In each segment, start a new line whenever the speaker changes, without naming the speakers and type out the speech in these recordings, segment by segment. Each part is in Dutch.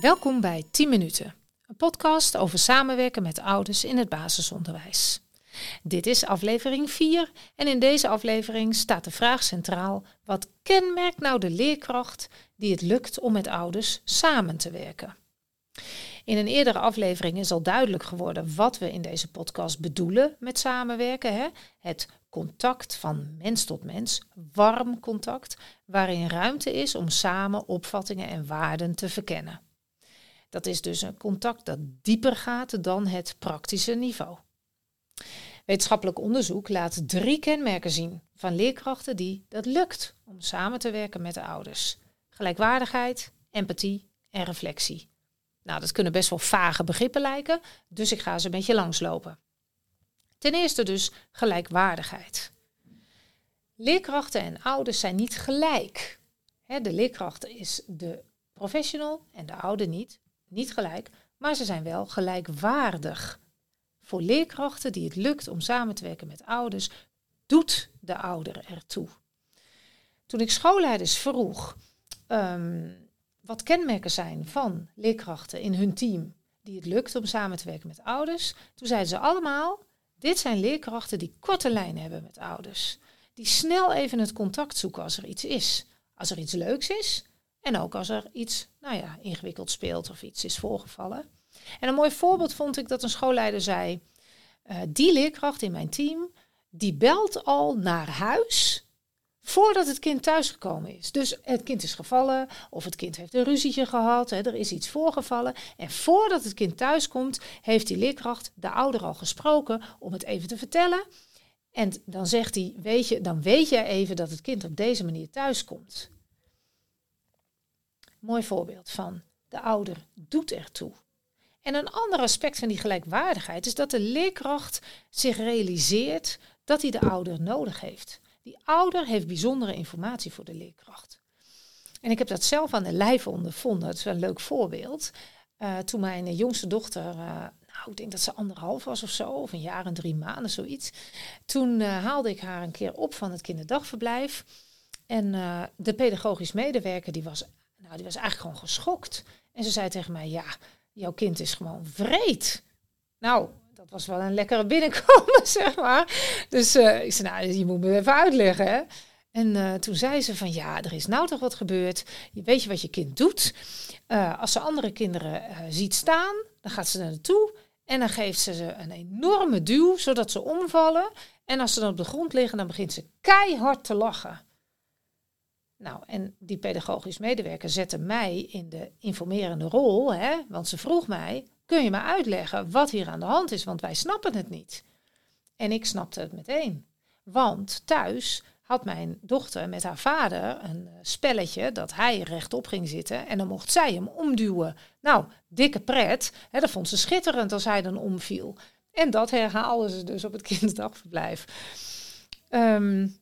Welkom bij 10 minuten, een podcast over samenwerken met ouders in het basisonderwijs. Dit is aflevering 4 en in deze aflevering staat de vraag centraal: wat kenmerkt nou de leerkracht die het lukt om met ouders samen te werken? In een eerdere aflevering is al duidelijk geworden wat we in deze podcast bedoelen met samenwerken. Hè? Het contact van mens tot mens, warm contact, waarin ruimte is om samen opvattingen en waarden te verkennen. Dat is dus een contact dat dieper gaat dan het praktische niveau. Wetenschappelijk onderzoek laat drie kenmerken zien van leerkrachten die dat lukt om samen te werken met de ouders: gelijkwaardigheid, empathie en reflectie. Nou, dat kunnen best wel vage begrippen lijken, dus ik ga ze een beetje langslopen. Ten eerste dus gelijkwaardigheid. Leerkrachten en ouders zijn niet gelijk. de leerkracht is de professional en de ouder niet niet gelijk, maar ze zijn wel gelijkwaardig. Voor leerkrachten die het lukt om samen te werken met ouders, doet de ouder ertoe. Toen ik schoolleiders vroeg um, wat kenmerken zijn van leerkrachten in hun team die het lukt om samen te werken met ouders, toen zeiden ze allemaal: dit zijn leerkrachten die korte lijnen hebben met ouders. Die snel even het contact zoeken als er iets is. Als er iets leuks is, en ook als er iets, nou ja, ingewikkeld speelt of iets is voorgevallen. En een mooi voorbeeld vond ik dat een schoolleider zei: uh, die leerkracht in mijn team, die belt al naar huis voordat het kind thuisgekomen is. Dus het kind is gevallen of het kind heeft een ruzietje gehad, hè, er is iets voorgevallen. En voordat het kind thuiskomt, heeft die leerkracht de ouder al gesproken om het even te vertellen. En dan zegt hij, weet je, dan weet je even dat het kind op deze manier thuiskomt. Mooi voorbeeld van de ouder doet ertoe. En een ander aspect van die gelijkwaardigheid is dat de leerkracht zich realiseert dat hij de ouder nodig heeft. Die ouder heeft bijzondere informatie voor de leerkracht. En ik heb dat zelf aan de lijve ondervonden. Het is wel een leuk voorbeeld. Uh, toen mijn jongste dochter, uh, nou, ik denk dat ze anderhalf was of zo, of een jaar en drie maanden, zoiets. Toen uh, haalde ik haar een keer op van het kinderdagverblijf. En de pedagogisch medewerker die was nou, die was eigenlijk gewoon geschokt. En ze zei tegen mij, ja, jouw kind is gewoon vreed. Nou, dat was wel een lekkere binnenkomen, zeg maar. Dus uh, ik zei, nou, je moet me even uitleggen, hè. En uh, toen zei ze van, ja, er is nou toch wat gebeurd. Weet je wat je kind doet? Uh, als ze andere kinderen ziet staan, dan gaat ze er naartoe. En dan geeft ze ze een enorme duw, zodat ze omvallen. En als ze dan op de grond liggen, dan begint ze keihard te lachen. Nou, en die pedagogisch medewerker zette mij in de informerende rol, hè, want ze vroeg mij: kun je me uitleggen wat hier aan de hand is? Want wij snappen het niet. En ik snapte het meteen. Want thuis had mijn dochter met haar vader een eh, spelletje dat hij rechtop ging zitten en dan mocht zij hem omduwen. Nou, dikke pret. Hè, dat vond ze schitterend als hij dan omviel. En dat herhaalden ze dus op het kinddagverblijf. Um,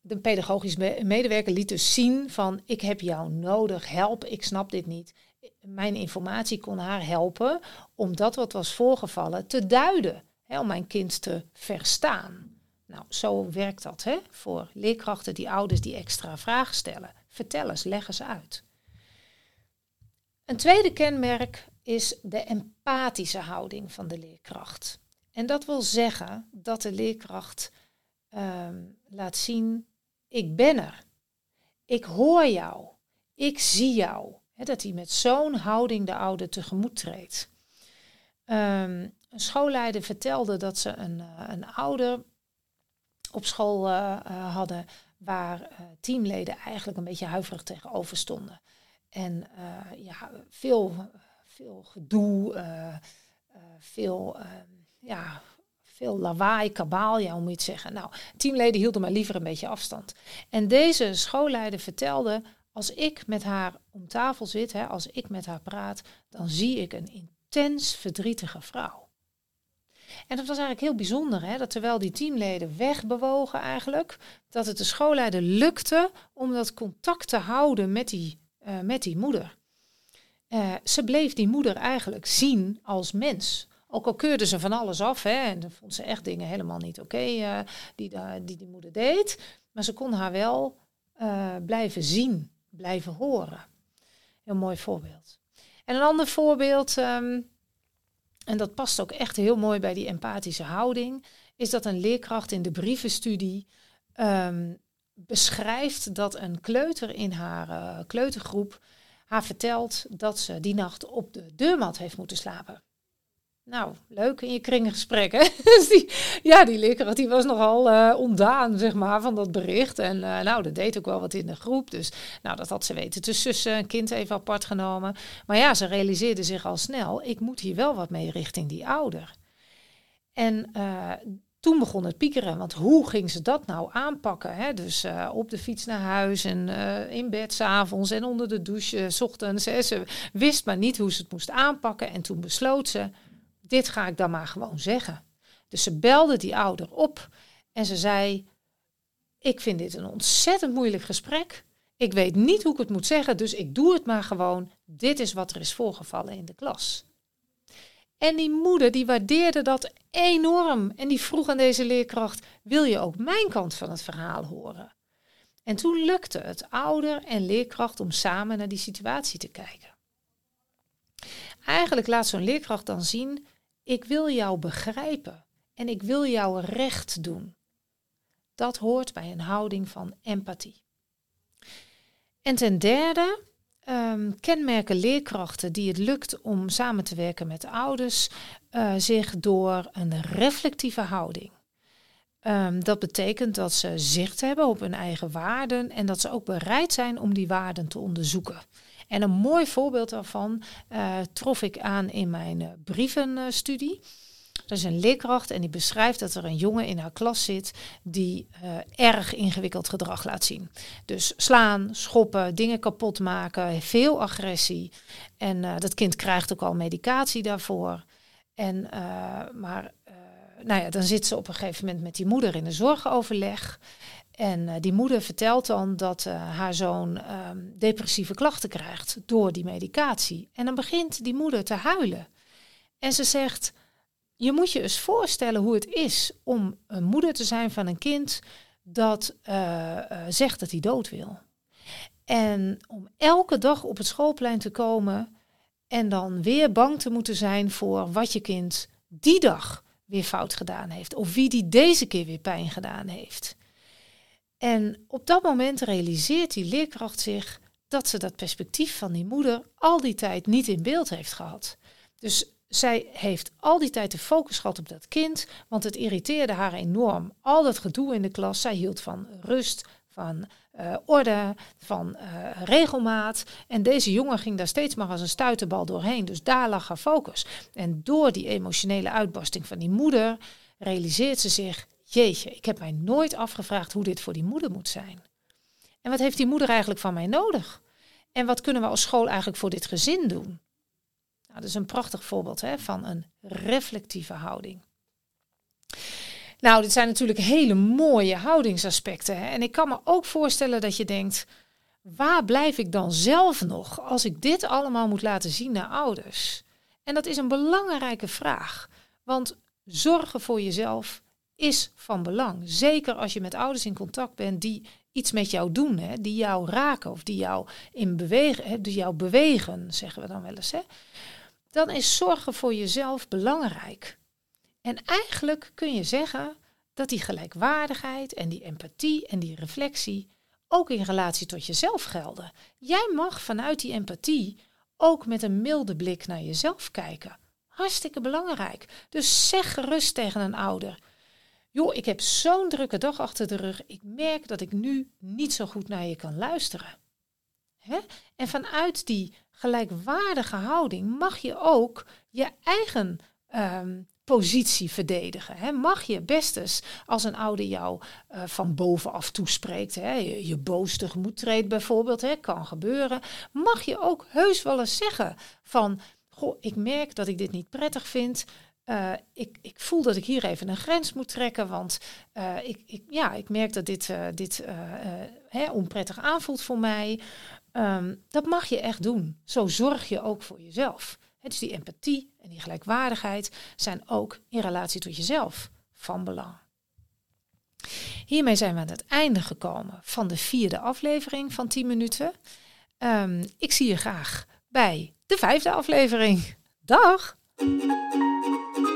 de pedagogisch medewerker liet dus zien van ik heb jou nodig, help, ik snap dit niet. Mijn informatie kon haar helpen om dat wat was voorgevallen te duiden, hè, om mijn kind te verstaan. Nou, zo werkt dat hè, voor leerkrachten die ouders die extra vragen stellen. Vertel eens, leg eens uit. Een tweede kenmerk is de empathische houding van de leerkracht. En dat wil zeggen dat de leerkracht ehm, laat zien ik ben er. Ik hoor jou. Ik zie jou. Dat hij met zo'n houding de ouder tegemoet treedt. Um, een schoolleider vertelde dat ze een, uh, een ouder op school uh, uh, hadden waar teamleden eigenlijk een beetje huiverig tegenover stonden. En ja, veel, veel gedoe, veel ehm, ja, veel lawaai, kabaal, ja, hoe moet je het zeggen. Nou, teamleden hielden maar liever een beetje afstand. En deze schoolleider vertelde, als ik met haar om tafel zit, hè, als ik met haar praat, dan zie ik een intens verdrietige vrouw. En dat was eigenlijk heel bijzonder, hè, dat terwijl die teamleden wegbewogen eigenlijk, dat het de schoolleider lukte om dat contact te houden met die, uh, met die moeder. Uh, ze bleef die moeder eigenlijk zien als mens, Ook al keurde ze van alles af, hè, en dan vond ze echt dingen helemaal niet oké eh, die, die die moeder deed. Maar ze kon haar wel blijven zien, blijven horen. Heel mooi voorbeeld. En een ander voorbeeld, ehm, en dat past ook echt heel mooi bij die empathische houding, is dat een leerkracht in de brievenstudie um, beschrijft dat een kleuter in haar uh, kleutergroep haar vertelt dat ze die nacht op de deurmat heeft moeten slapen. Nou, leuk in je kringgesprek, hè? dus ja, die leerkracht die was nogal uh, ontdaan, zeg maar, van dat bericht. En uh, nou, dat deed ook wel wat in de groep. Dus nou, dat had ze weten te sussen, een kind even apart genomen. Maar ja, ze realiseerde zich al snel, ik moet hier wel wat mee richting die ouder. En toen begon het piekeren, want hoe ging ze dat nou aanpakken? Hè? Dus op de fiets naar huis en in bed s'avonds en onder de douche s ochtends. Ze wist maar niet hoe ze het moest aanpakken en toen besloot ze, dit ga ik dan maar gewoon zeggen. Dus ze belde die ouder op en ze zei, ik vind dit een ontzettend moeilijk gesprek. Ik weet niet hoe ik het moet zeggen, dus ik doe het maar gewoon. Dit is wat er is voorgevallen in de klas. En die moeder die waardeerde dat enorm en die vroeg aan deze leerkracht: wil je ook mijn kant van het verhaal horen? En toen lukte het ouder en leerkracht om samen naar die situatie te kijken. Eigenlijk laat zo'n leerkracht dan zien: ik wil jou begrijpen en ik wil jou recht doen. Dat hoort bij een houding van empathie. En ten derde um, kenmerken leerkrachten die het lukt om samen te werken met ouders uh, zich door een reflectieve houding. Um, dat betekent dat ze zicht hebben op hun eigen waarden en dat ze ook bereid zijn om die waarden te onderzoeken. En een mooi voorbeeld daarvan uh, trof ik aan in mijn uh, brievenstudie. Er is een leerkracht en die beschrijft dat er een jongen in haar klas zit die uh, erg ingewikkeld gedrag laat zien. Dus slaan, schoppen, dingen kapot maken, veel agressie. En dat kind krijgt ook al medicatie daarvoor. En, maar nou ja, dan zit ze op een gegeven moment met die moeder in een zorgoverleg. En die moeder vertelt dan dat haar zoon um, depressieve klachten krijgt door die medicatie. En dan begint die moeder te huilen. En ze zegt: je moet je eens voorstellen hoe het is om een moeder te zijn van een kind dat uh, zegt dat hij dood wil. En om elke dag op het schoolplein te komen en dan weer bang te moeten zijn voor wat je kind die dag weer fout gedaan heeft. Of wie die deze keer weer pijn gedaan heeft. En op dat moment realiseert die leerkracht zich dat ze dat perspectief van die moeder al die tijd niet in beeld heeft gehad. Dus zij heeft al die tijd de focus gehad op dat kind, want het irriteerde haar enorm. Al dat gedoe in de klas. Zij hield van rust, van uh, orde, van uh, regelmaat. En deze jongen ging daar steeds maar als een stuiterbal doorheen. Dus daar lag haar focus. En door die emotionele uitbarsting van die moeder realiseert ze zich: Jeetje, ik heb mij nooit afgevraagd hoe dit voor die moeder moet zijn. En wat heeft die moeder eigenlijk van mij nodig? En wat kunnen we als school eigenlijk voor dit gezin doen? Nou, dat is een prachtig voorbeeld hè, van een reflectieve houding. Nou, dit zijn natuurlijk hele mooie houdingsaspecten. Hè? En ik kan me ook voorstellen dat je denkt, waar blijf ik dan zelf nog als ik dit allemaal moet laten zien naar ouders? En dat is een belangrijke vraag. Want zorgen voor jezelf is van belang. Zeker als je met ouders in contact bent die iets met jou doen, hè, die jou raken of die jou in bewegen, hè, die jou bewegen, zeggen we dan wel eens. Hè dan is zorgen voor jezelf belangrijk. En eigenlijk kun je zeggen dat die gelijkwaardigheid en die empathie en die reflectie ook in relatie tot jezelf gelden. Jij mag vanuit die empathie ook met een milde blik naar jezelf kijken. Hartstikke belangrijk. Dus zeg gerust tegen een ouder: Joh, ik heb zo'n drukke dag achter de rug. Ik merk dat ik nu niet zo goed naar je kan luisteren. Hè? En vanuit die gelijkwaardige houding mag je ook je eigen um, positie verdedigen. Hè? Mag je best eens, als een ouder jou uh, van bovenaf toespreekt, hè? je, je boos tegemoet treedt bijvoorbeeld, hè? kan gebeuren, mag je ook heus wel eens zeggen van, goh, ik merk dat ik dit niet prettig vind. Eh, ik, ik voel dat ik hier even een grens moet trekken, want eh, ik, ik, ja, ik merk dat dit, eh, dit hè, onprettig aanvoelt voor mij. Ehm, dat mag je echt doen. Zo zorg je ook voor jezelf. Dus die empathie en die gelijkwaardigheid zijn ook in relatie tot jezelf van belang. Hiermee zijn we aan het einde gekomen van de vierde aflevering van 10 minuten. Ehm, ik zie je graag bij de vijfde aflevering. Dag! Müzik